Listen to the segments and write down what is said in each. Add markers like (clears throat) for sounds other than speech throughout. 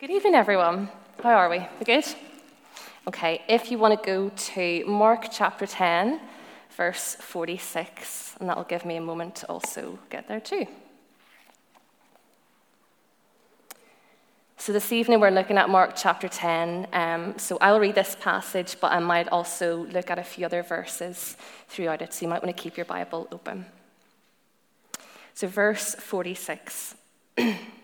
Good evening, everyone. How are we? We good? Okay, if you want to go to Mark chapter 10, verse 46, and that'll give me a moment to also get there too. So, this evening we're looking at Mark chapter 10. Um, so, I'll read this passage, but I might also look at a few other verses throughout it. So, you might want to keep your Bible open. So, verse 46. (clears throat)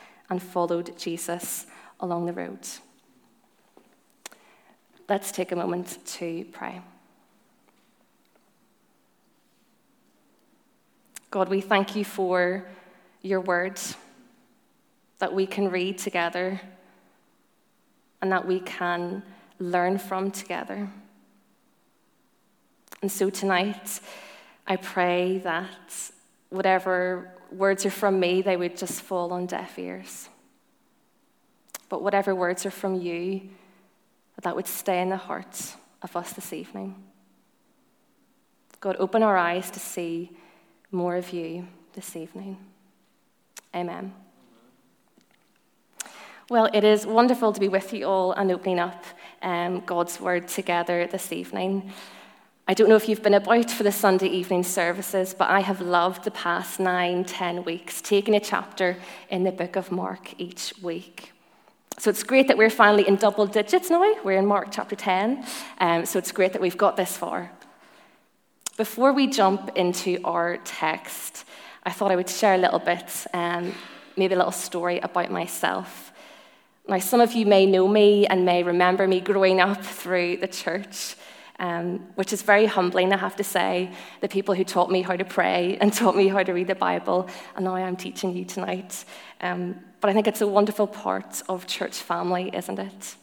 and followed Jesus along the road. Let's take a moment to pray. God, we thank you for your words that we can read together and that we can learn from together. And so tonight, I pray that whatever words are from me, they would just fall on deaf ears. But whatever words are from you, that would stay in the hearts of us this evening. God, open our eyes to see more of you this evening. Amen. Well, it is wonderful to be with you all and opening up um, God's Word together this evening. I don't know if you've been about for the Sunday evening services, but I have loved the past nine, ten weeks, taking a chapter in the book of Mark each week. So it's great that we're finally in double digits now. We're in Mark chapter 10. Um, so it's great that we've got this far. Before we jump into our text, I thought I would share a little bit, um, maybe a little story about myself. Now, some of you may know me and may remember me growing up through the church, um, which is very humbling, I have to say. The people who taught me how to pray (laughs) and taught me how to read the Bible, and now I'm teaching you tonight. Um, but I think it's a wonderful part of church family, isn't it?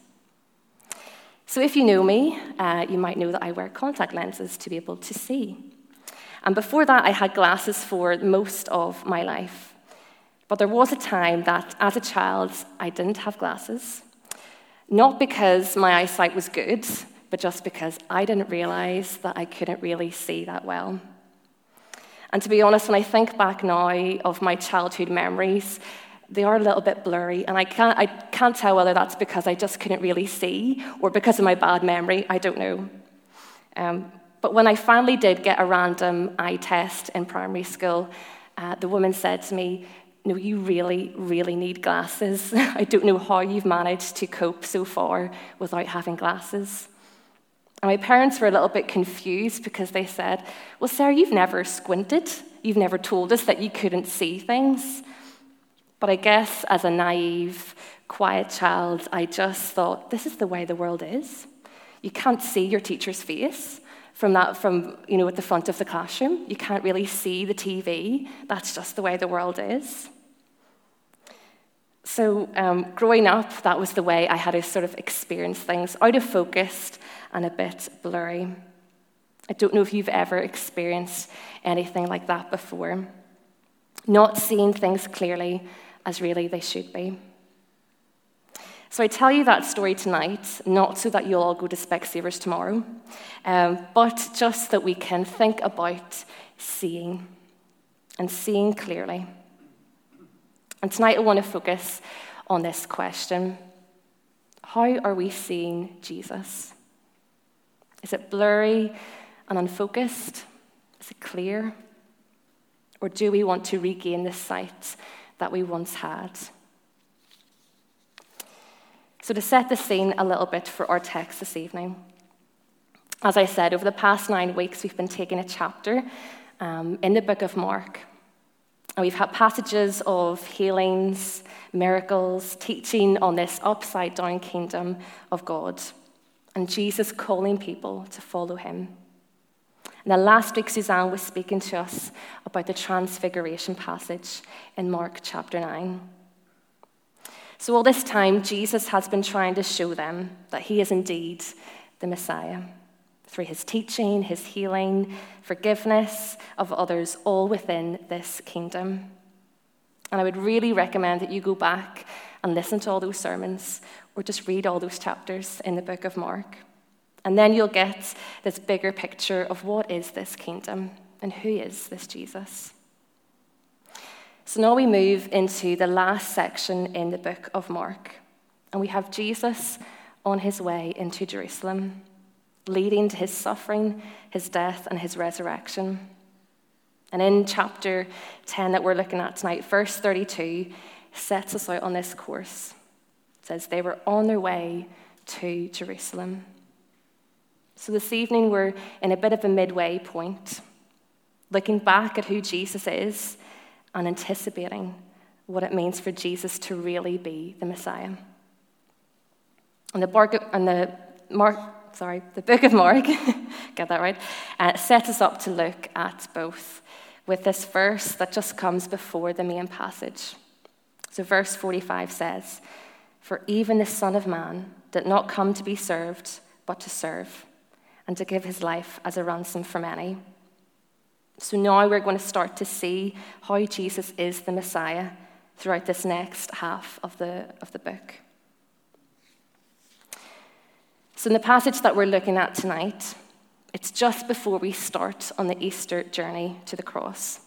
So, if you know me, uh, you might know that I wear contact lenses to be able to see. And before that, I had glasses for most of my life. But there was a time that, as a child, I didn't have glasses. Not because my eyesight was good, but just because I didn't realize that I couldn't really see that well. And to be honest, when I think back now of my childhood memories, they are a little bit blurry, and I can't, I can't tell whether that's because I just couldn't really see or because of my bad memory. I don't know. Um, but when I finally did get a random eye test in primary school, uh, the woman said to me, no, you really, really need glasses. (laughs) I don't know how you've managed to cope so far without having glasses. And my parents were a little bit confused because they said, Well, Sarah, you've never squinted. You've never told us that you couldn't see things. But I guess as a naive, quiet child, I just thought, This is the way the world is. You can't see your teacher's face from that from you know at the front of the classroom you can't really see the tv that's just the way the world is so um, growing up that was the way i had to sort of experience things out of focus and a bit blurry i don't know if you've ever experienced anything like that before not seeing things clearly as really they should be so I tell you that story tonight, not so that you'll all go to Specsavers tomorrow, um, but just that we can think about seeing and seeing clearly. And tonight I want to focus on this question How are we seeing Jesus? Is it blurry and unfocused? Is it clear? Or do we want to regain the sight that we once had? So, to set the scene a little bit for our text this evening, as I said, over the past nine weeks, we've been taking a chapter um, in the book of Mark. And we've had passages of healings, miracles, teaching on this upside down kingdom of God, and Jesus calling people to follow him. And then last week, Suzanne was speaking to us about the Transfiguration passage in Mark chapter 9. So, all this time, Jesus has been trying to show them that he is indeed the Messiah through his teaching, his healing, forgiveness of others, all within this kingdom. And I would really recommend that you go back and listen to all those sermons or just read all those chapters in the book of Mark. And then you'll get this bigger picture of what is this kingdom and who is this Jesus. So now we move into the last section in the book of Mark. And we have Jesus on his way into Jerusalem leading to his suffering, his death, and his resurrection. And in chapter 10 that we're looking at tonight, verse 32 sets us out on this course. Says, They were on their way to Jerusalem. So this evening, we're in a bit of a midway point, looking back at who Jesus is and anticipating what it means for Jesus to really be the Messiah. And the, bar- and the Mark, sorry, the book of Mark, (laughs) get that right, uh, sets us up to look at both with this verse that just comes before the main passage. So, verse 45 says, For even the Son of Man did not come to be served, but to serve, and to give his life as a ransom for many. So, now we're going to start to see how Jesus is the Messiah throughout this next half of the, of the book. So, in the passage that we're looking at tonight, it's just before we start on the Easter journey to the cross.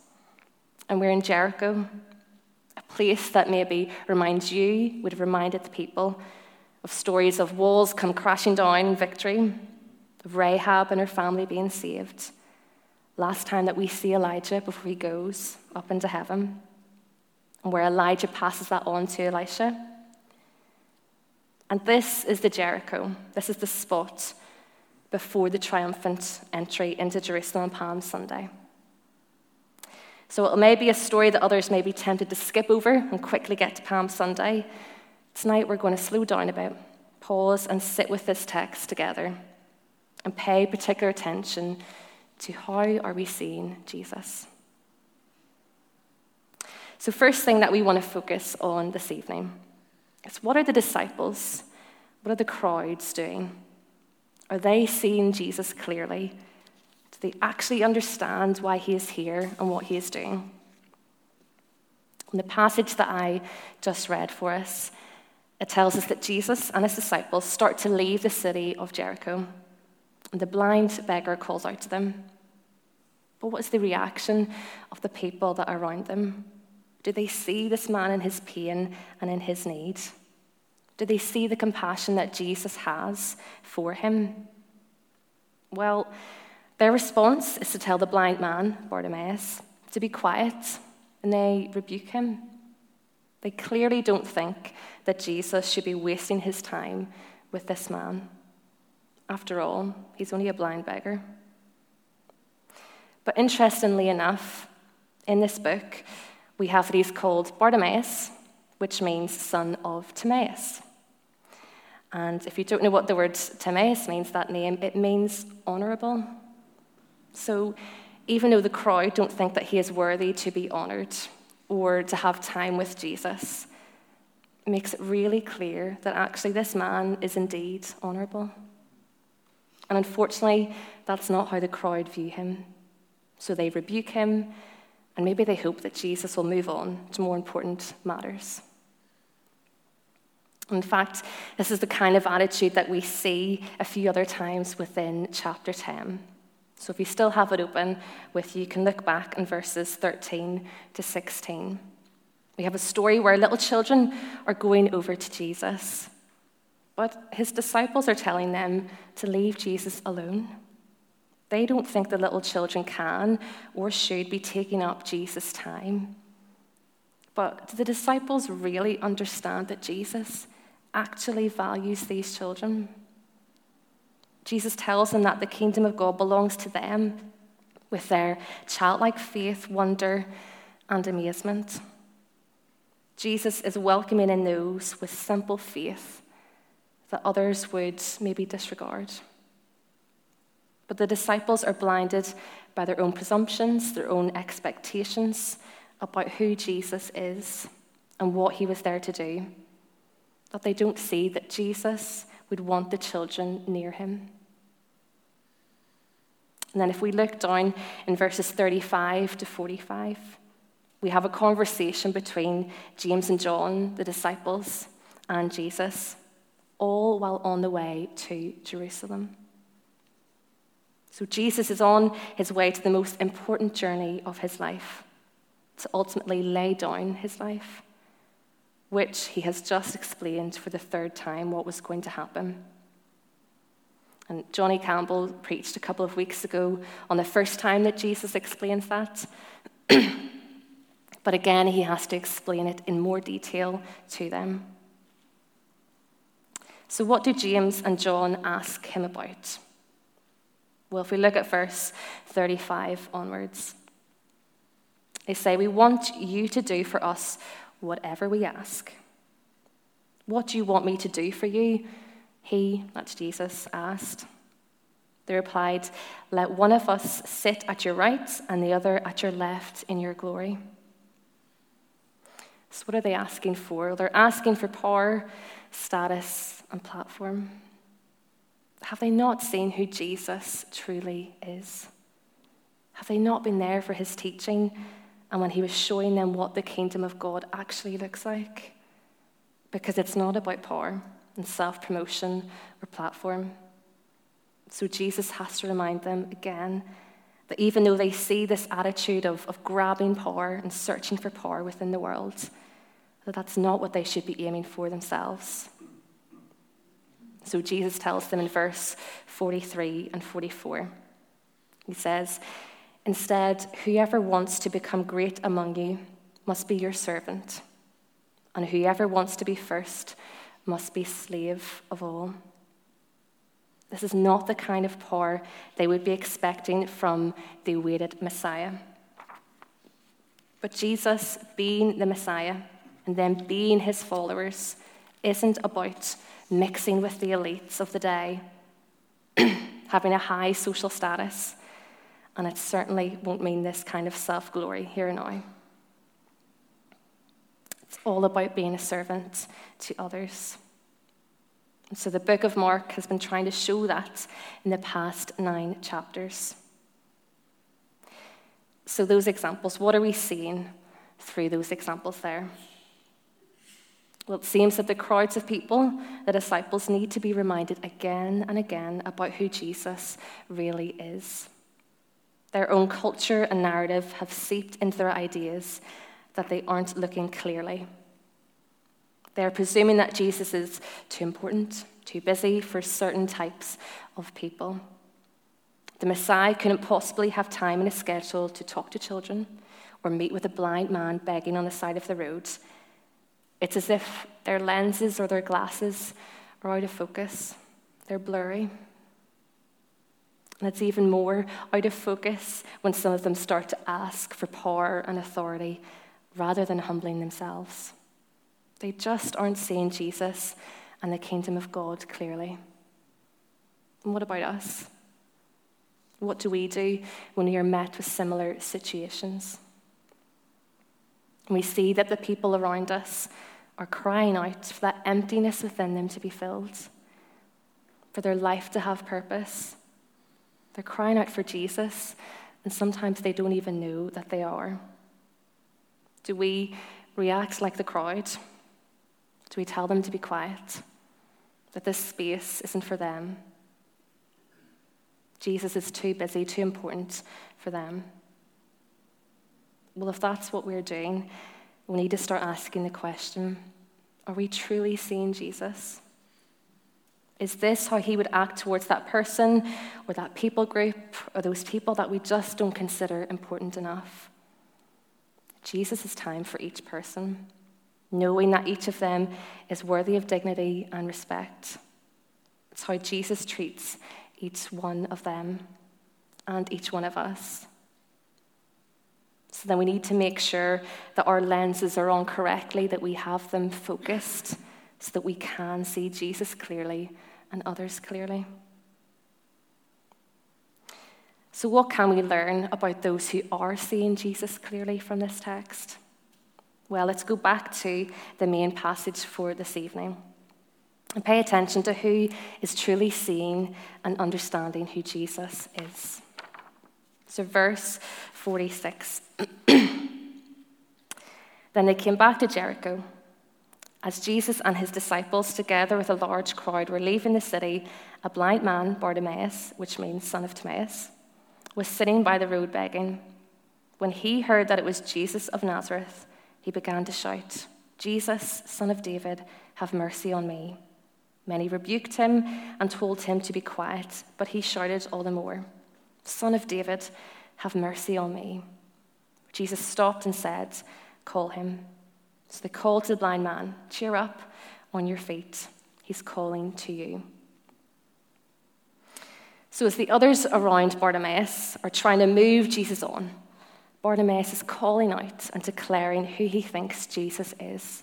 And we're in Jericho, a place that maybe reminds you, would have reminded the people of stories of walls come crashing down in victory, of Rahab and her family being saved. Last time that we see Elijah before he goes up into heaven, and where Elijah passes that on to Elisha. And this is the Jericho. This is the spot before the triumphant entry into Jerusalem on Palm Sunday. So it may be a story that others may be tempted to skip over and quickly get to Palm Sunday. Tonight we're going to slow down a bit, pause, and sit with this text together and pay particular attention to how are we seeing Jesus. So, first thing that we want to focus on this evening is what are the disciples, what are the crowds doing? Are they seeing Jesus clearly? They actually understand why he is here and what he is doing? In the passage that I just read for us, it tells us that Jesus and his disciples start to leave the city of Jericho. And the blind beggar calls out to them. But what is the reaction of the people that are around them? Do they see this man in his pain and in his need? Do they see the compassion that Jesus has for him? Well, their response is to tell the blind man, Bartimaeus, to be quiet, and they rebuke him. They clearly don't think that Jesus should be wasting his time with this man. After all, he's only a blind beggar. But interestingly enough, in this book, we have what he's called Bartimaeus, which means son of Timaeus. And if you don't know what the word Timaeus means, that name, it means honourable. So even though the crowd don't think that he is worthy to be honoured or to have time with Jesus, it makes it really clear that actually this man is indeed honourable. And unfortunately, that's not how the crowd view him. So they rebuke him and maybe they hope that Jesus will move on to more important matters. In fact, this is the kind of attitude that we see a few other times within chapter 10. So if you still have it open with you, you can look back in verses 13 to 16. We have a story where little children are going over to Jesus, but his disciples are telling them to leave Jesus alone. They don't think the little children can or should be taking up Jesus' time. But do the disciples really understand that Jesus actually values these children. Jesus tells them that the kingdom of God belongs to them with their childlike faith, wonder, and amazement. Jesus is welcoming in those with simple faith that others would maybe disregard. But the disciples are blinded by their own presumptions, their own expectations about who Jesus is and what he was there to do. That they don't see that Jesus would want the children near him. And then, if we look down in verses 35 to 45, we have a conversation between James and John, the disciples, and Jesus, all while on the way to Jerusalem. So, Jesus is on his way to the most important journey of his life to ultimately lay down his life, which he has just explained for the third time what was going to happen. And Johnny Campbell preached a couple of weeks ago on the first time that Jesus explains that. (clears throat) but again, he has to explain it in more detail to them. So, what do James and John ask him about? Well, if we look at verse 35 onwards, they say, We want you to do for us whatever we ask. What do you want me to do for you? He, that's Jesus, asked. They replied, Let one of us sit at your right and the other at your left in your glory. So, what are they asking for? They're asking for power, status, and platform. Have they not seen who Jesus truly is? Have they not been there for his teaching and when he was showing them what the kingdom of God actually looks like? Because it's not about power and self promotion or platform. So Jesus has to remind them again that even though they see this attitude of, of grabbing power and searching for power within the world, that that's not what they should be aiming for themselves. So Jesus tells them in verse 43 and 44. He says, Instead, whoever wants to become great among you must be your servant, and whoever wants to be first must be slave of all. This is not the kind of power they would be expecting from the awaited Messiah. But Jesus, being the Messiah and then being his followers, isn't about mixing with the elites of the day, (clears throat) having a high social status, and it certainly won't mean this kind of self glory here and now. It's all about being a servant to others. And so the book of Mark has been trying to show that in the past nine chapters. So, those examples, what are we seeing through those examples there? Well, it seems that the crowds of people, the disciples, need to be reminded again and again about who Jesus really is. Their own culture and narrative have seeped into their ideas that they aren't looking clearly. They're presuming that Jesus is too important, too busy for certain types of people. The Messiah couldn't possibly have time in his schedule to talk to children or meet with a blind man begging on the side of the road. It's as if their lenses or their glasses are out of focus, they're blurry. And it's even more out of focus when some of them start to ask for power and authority rather than humbling themselves. They just aren't seeing Jesus and the kingdom of God clearly. And what about us? What do we do when we are met with similar situations? We see that the people around us are crying out for that emptiness within them to be filled, for their life to have purpose. They're crying out for Jesus, and sometimes they don't even know that they are. Do we react like the crowd? Do we tell them to be quiet? That this space isn't for them? Jesus is too busy, too important for them. Well, if that's what we're doing, we need to start asking the question are we truly seeing Jesus? Is this how he would act towards that person or that people group or those people that we just don't consider important enough? Jesus is time for each person. knowing that each of them is worthy of dignity and respect. It's how Jesus treats each one of them and each one of us. So then we need to make sure that our lenses are on correctly, that we have them focused so that we can see Jesus clearly and others clearly. So, what can we learn about those who are seeing Jesus clearly from this text? Well, let's go back to the main passage for this evening and pay attention to who is truly seeing and understanding who Jesus is. So, verse 46. (clears throat) then they came back to Jericho. As Jesus and his disciples, together with a large crowd, were leaving the city, a blind man, Bartimaeus, which means son of Timaeus, was sitting by the road begging. When he heard that it was Jesus of Nazareth, he began to shout, Jesus, son of David, have mercy on me. Many rebuked him and told him to be quiet, but he shouted all the more, Son of David, have mercy on me. Jesus stopped and said, Call him. So they called to the blind man, Cheer up on your feet. He's calling to you. So, as the others around Bartimaeus are trying to move Jesus on, Bartimaeus is calling out and declaring who he thinks Jesus is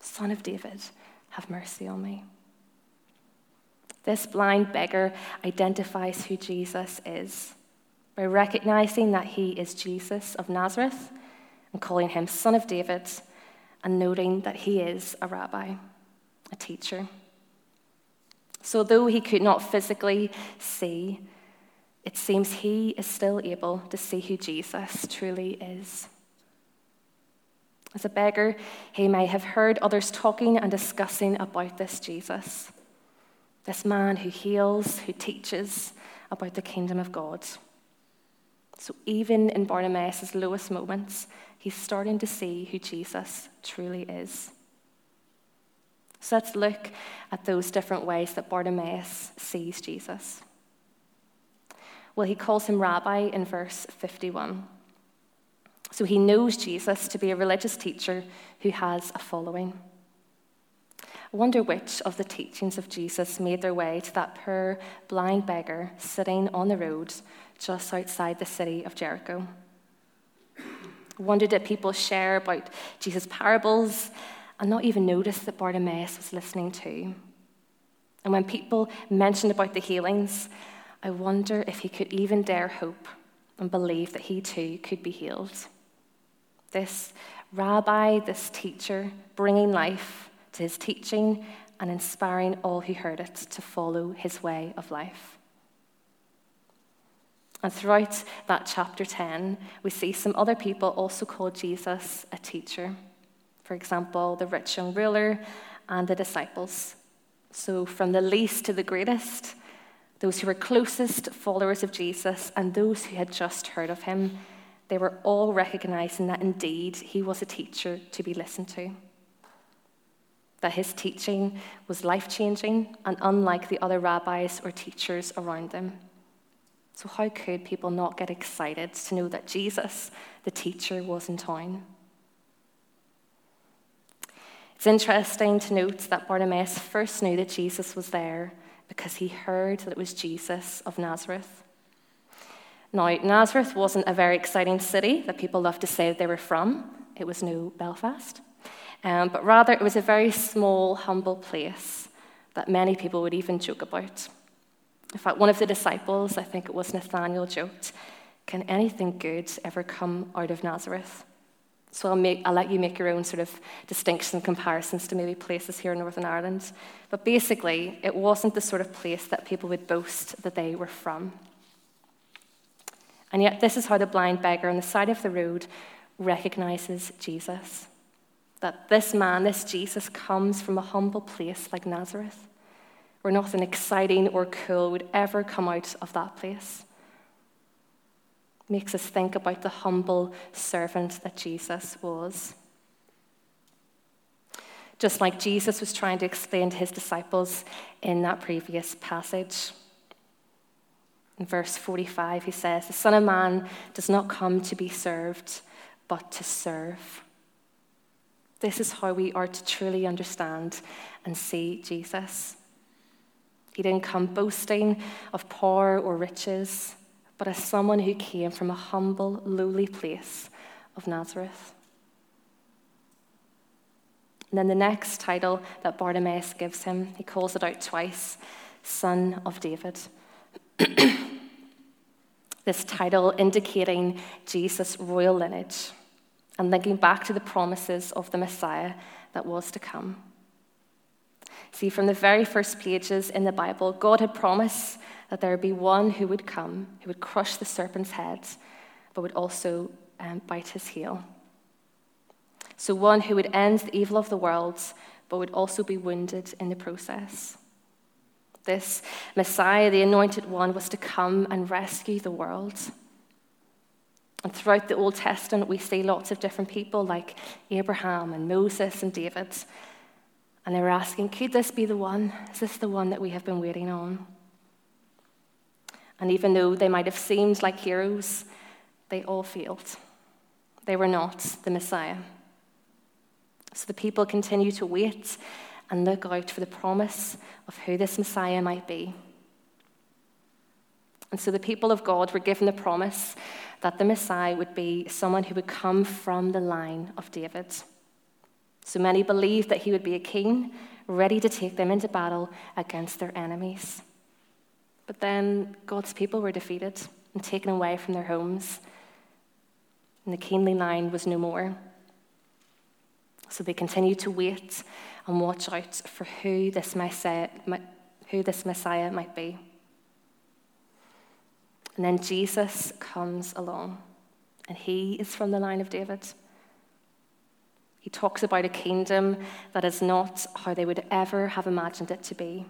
Son of David, have mercy on me. This blind beggar identifies who Jesus is by recognizing that he is Jesus of Nazareth and calling him Son of David and noting that he is a rabbi, a teacher. So, though he could not physically see, it seems he is still able to see who Jesus truly is. As a beggar, he may have heard others talking and discussing about this Jesus, this man who heals, who teaches about the kingdom of God. So, even in Bartimaeus' lowest moments, he's starting to see who Jesus truly is. So let's look at those different ways that Bartimaeus sees Jesus. Well, he calls him rabbi in verse 51. So he knows Jesus to be a religious teacher who has a following. I wonder which of the teachings of Jesus made their way to that poor blind beggar sitting on the road just outside the city of Jericho. I wonder did people share about Jesus' parables and not even notice that Bartimaeus was listening too. And when people mentioned about the healings, I wonder if he could even dare hope and believe that he too could be healed. This rabbi, this teacher, bringing life to his teaching and inspiring all who heard it to follow his way of life. And throughout that chapter 10, we see some other people also call Jesus a teacher. For example, the rich young ruler and the disciples. So, from the least to the greatest, those who were closest followers of Jesus and those who had just heard of him, they were all recognizing that indeed he was a teacher to be listened to. That his teaching was life changing and unlike the other rabbis or teachers around them. So, how could people not get excited to know that Jesus, the teacher, was in town? It's interesting to note that Bartimaeus first knew that Jesus was there because he heard that it was Jesus of Nazareth. Now, Nazareth wasn't a very exciting city that people loved to say they were from. It was no Belfast. Um, but rather, it was a very small, humble place that many people would even joke about. In fact, one of the disciples, I think it was Nathaniel, joked, Can anything good ever come out of Nazareth? So I'll, make, I'll let you make your own sort of distinctions and comparisons to maybe places here in Northern Ireland. But basically, it wasn't the sort of place that people would boast that they were from. And yet, this is how the blind beggar on the side of the road recognizes Jesus. That this man, this Jesus, comes from a humble place like Nazareth, where nothing exciting or cool would ever come out of that place makes us think about the humble servant that Jesus was. Just like Jesus was trying to explain to his disciples in that previous passage. In verse 45, he says, The Son of Man does not come to be served, but to serve. This is how we are to truly understand and see Jesus. He didn't come boasting of power or riches, but as someone who came from a humble, lowly place of Nazareth. And then the next title that Bartimaeus gives him, he calls it out twice Son of David. (clears throat) this title indicating Jesus' royal lineage and linking back to the promises of the Messiah that was to come. See, from the very first pages in the Bible, God had promised that there would be one who would come, who would crush the serpent's head, but would also um, bite his heel. So, one who would end the evil of the world, but would also be wounded in the process. This Messiah, the anointed one, was to come and rescue the world. And throughout the Old Testament, we see lots of different people like Abraham and Moses and David. And they were asking, could this be the one? Is this the one that we have been waiting on? And even though they might have seemed like heroes, they all failed. They were not the Messiah. So the people continue to wait and look out for the promise of who this Messiah might be. And so the people of God were given the promise that the Messiah would be someone who would come from the line of David. So many believed that he would be a king ready to take them into battle against their enemies. But then God's people were defeated and taken away from their homes, and the kingly line was no more. So they continued to wait and watch out for who this Messiah, who this Messiah might be. And then Jesus comes along, and he is from the line of David. He talks about a kingdom that is not how they would ever have imagined it to be.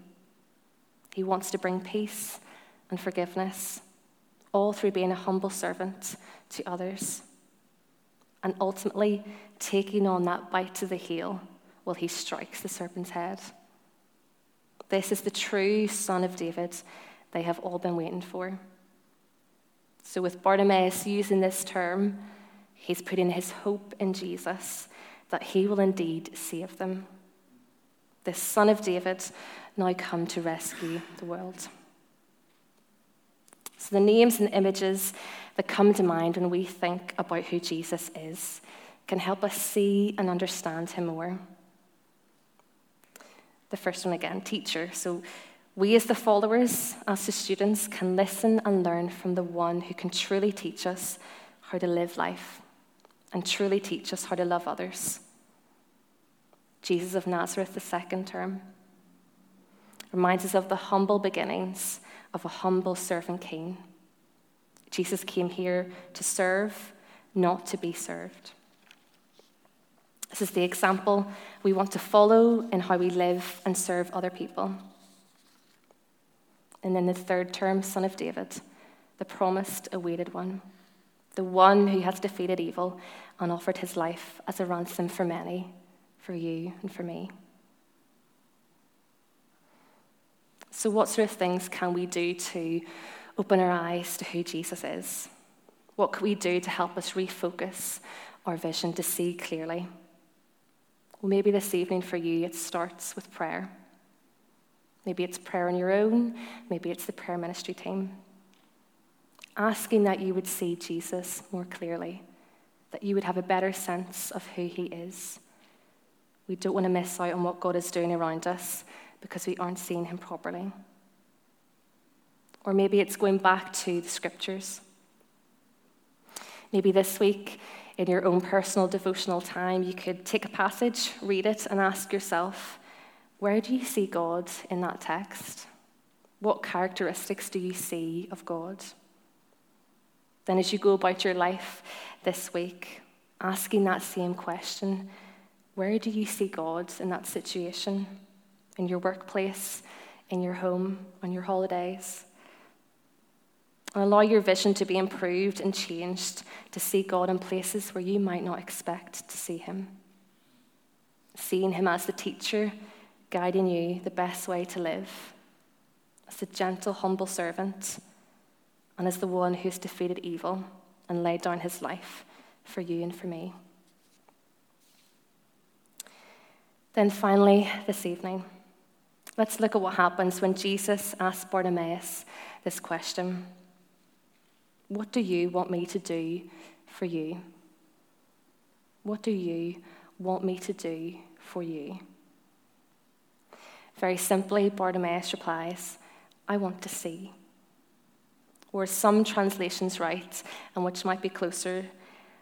He wants to bring peace and forgiveness, all through being a humble servant to others. And ultimately, taking on that bite to the heel while he strikes the serpent's head. This is the true Son of David they have all been waiting for. So, with Bartimaeus using this term, he's putting his hope in Jesus that he will indeed save them. This son of David now come to rescue the world. So, the names and images that come to mind when we think about who Jesus is can help us see and understand him more. The first one again, teacher. So, we as the followers, as the students, can listen and learn from the one who can truly teach us how to live life and truly teach us how to love others. Jesus of Nazareth, the second term, reminds us of the humble beginnings of a humble servant king. Jesus came here to serve, not to be served. This is the example we want to follow in how we live and serve other people. And then the third term, Son of David, the promised, awaited one, the one who has defeated evil and offered his life as a ransom for many for you and for me. So, what sort of things can we do to open our eyes to who Jesus is? What can we do to help us refocus our vision to see clearly? Well, maybe this evening for you, it starts with prayer. Maybe it's prayer on your own, maybe it's the prayer ministry team. Asking that you would see Jesus more clearly, that you would have a better sense of who he is we don't want to miss out on what God is doing around us because we aren't seeing Him properly. Or maybe it's going back to the scriptures. Maybe this week, in your own personal devotional time, you could take a passage, read it, and ask yourself, where do you see God in that text? What characteristics do you see of God? Then, as you go about your life this week, asking that same question where do you see God in that situation? In your workplace, in your home, on your holidays? And allow your vision to be improved and changed to see God in places where you might not expect to see Him. Seeing Him as the teacher, guiding you the best way to live, as the gentle, humble servant, and as the one who's defeated evil and laid down His life for you and for me. Then finally, this evening, let's look at what happens when Jesus asks Bartimaeus this question What do you want me to do for you? What do you want me to do for you? Very simply, Bartimaeus replies, I want to see. Or some translations write, and which might be closer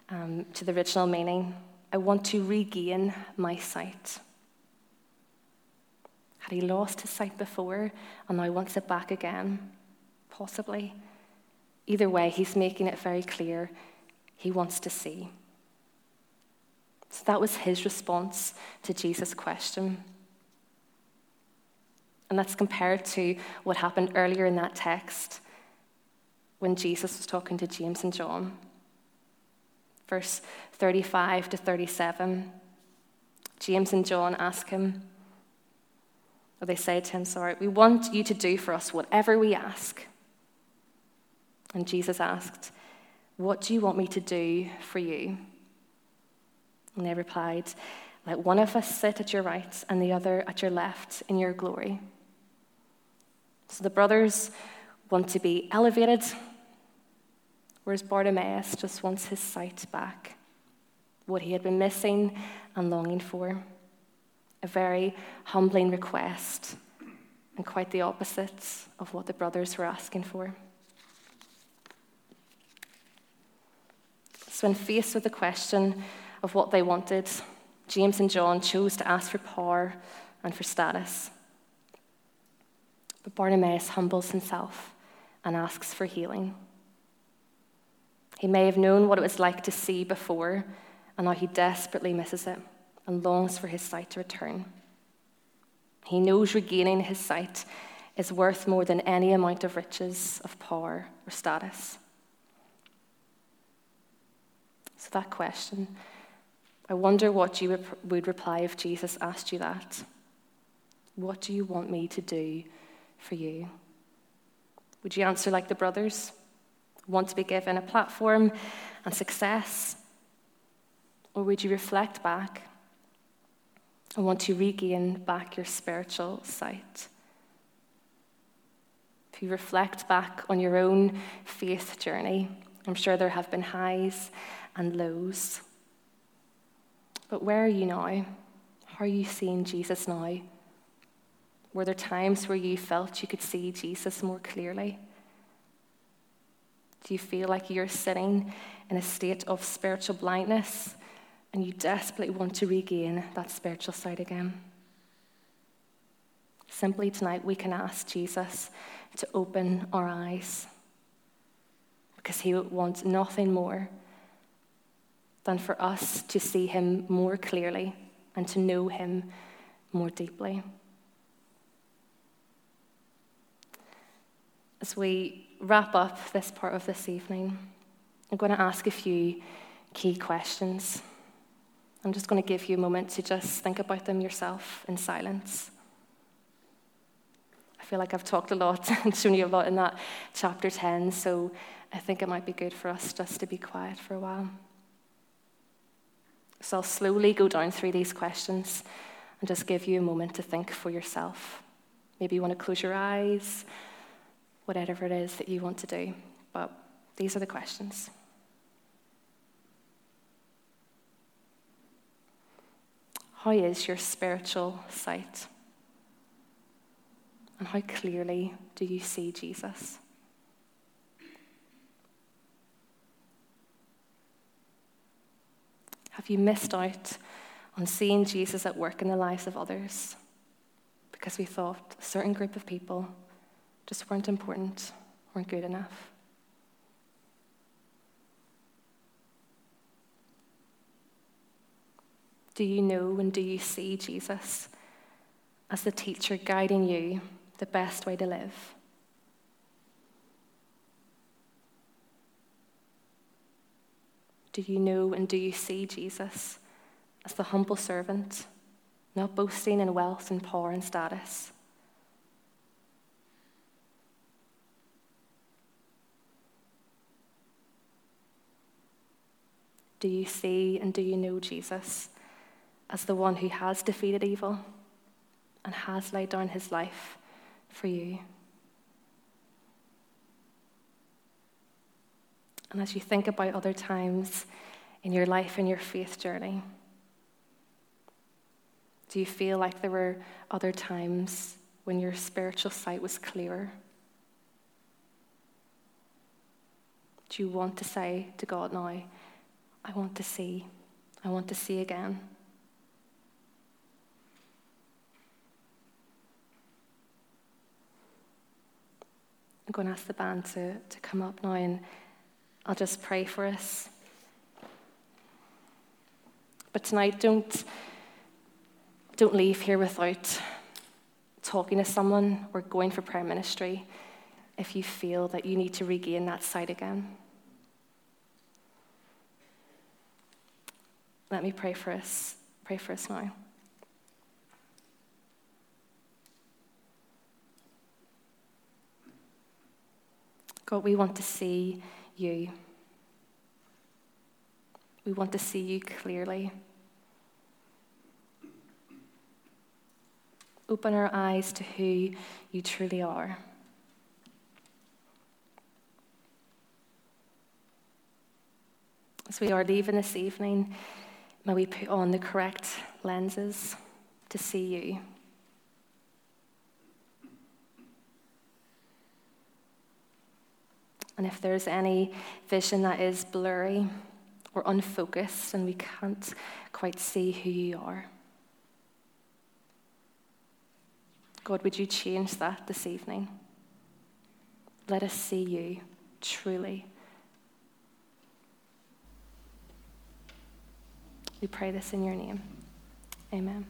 um, to the original meaning, I want to regain my sight. Had he lost his sight before and now wants it back again? Possibly. Either way, he's making it very clear he wants to see. So that was his response to Jesus' question. And that's compared to what happened earlier in that text when Jesus was talking to James and John. Verse 35 to 37, James and John ask him, or they say to him, Sorry, we want you to do for us whatever we ask. And Jesus asked, What do you want me to do for you? And they replied, Let one of us sit at your right and the other at your left in your glory. So the brothers want to be elevated, whereas Bartimaeus just wants his sight back, what he had been missing and longing for. A very humbling request, and quite the opposite of what the brothers were asking for. So, when faced with the question of what they wanted, James and John chose to ask for power and for status. But Bartimaeus humbles himself and asks for healing. He may have known what it was like to see before, and now he desperately misses it and longs for his sight to return. He knows regaining his sight is worth more than any amount of riches, of power, or status. So, that question, I wonder what you would reply if Jesus asked you that. What do you want me to do for you? Would you answer like the brothers? Want to be given a platform and success? Or would you reflect back and want to regain back your spiritual sight? If you reflect back on your own faith journey, I'm sure there have been highs and lows. But where are you now? How are you seeing Jesus now? Were there times where you felt you could see Jesus more clearly? Do you feel like you're sitting in a state of spiritual blindness and you desperately want to regain that spiritual sight again? Simply tonight, we can ask Jesus to open our eyes because he wants nothing more than for us to see him more clearly and to know him more deeply. As we wrap up this part of this evening, I'm going to ask a few key questions. I'm just going to give you a moment to just think about them yourself in silence. I feel like I've talked a lot (laughs) and shown you a lot in that chapter 10, so I think it might be good for us just to be quiet for a while. So I'll slowly go down through these questions and just give you a moment to think for yourself. Maybe you want to close your eyes whatever it is that you want to do. But these are the questions. How is your spiritual sight? And how clearly do you see Jesus? Have you missed out on seeing Jesus at work in the lives of others because we thought a certain group of people just weren't important, weren't good enough. Do you know and do you see Jesus as the teacher guiding you the best way to live? Do you know and do you see Jesus as the humble servant, not boasting in wealth and power and status? Do you see and do you know Jesus as the one who has defeated evil and has laid down his life for you. And as you think about other times in your life and your faith journey, do you feel like there were other times when your spiritual sight was clearer? Do you want to say to God now, I want to see, I want to see again? I'm going to ask the band to, to come up now and I'll just pray for us. But tonight, don't, don't leave here without talking to someone or going for prayer ministry if you feel that you need to regain that sight again. Let me pray for us. Pray for us now. God, we want to see you. We want to see you clearly. Open our eyes to who you truly are. As we are leaving this evening, may we put on the correct lenses to see you. And if there's any vision that is blurry or unfocused and we can't quite see who you are, God, would you change that this evening? Let us see you truly. We pray this in your name. Amen.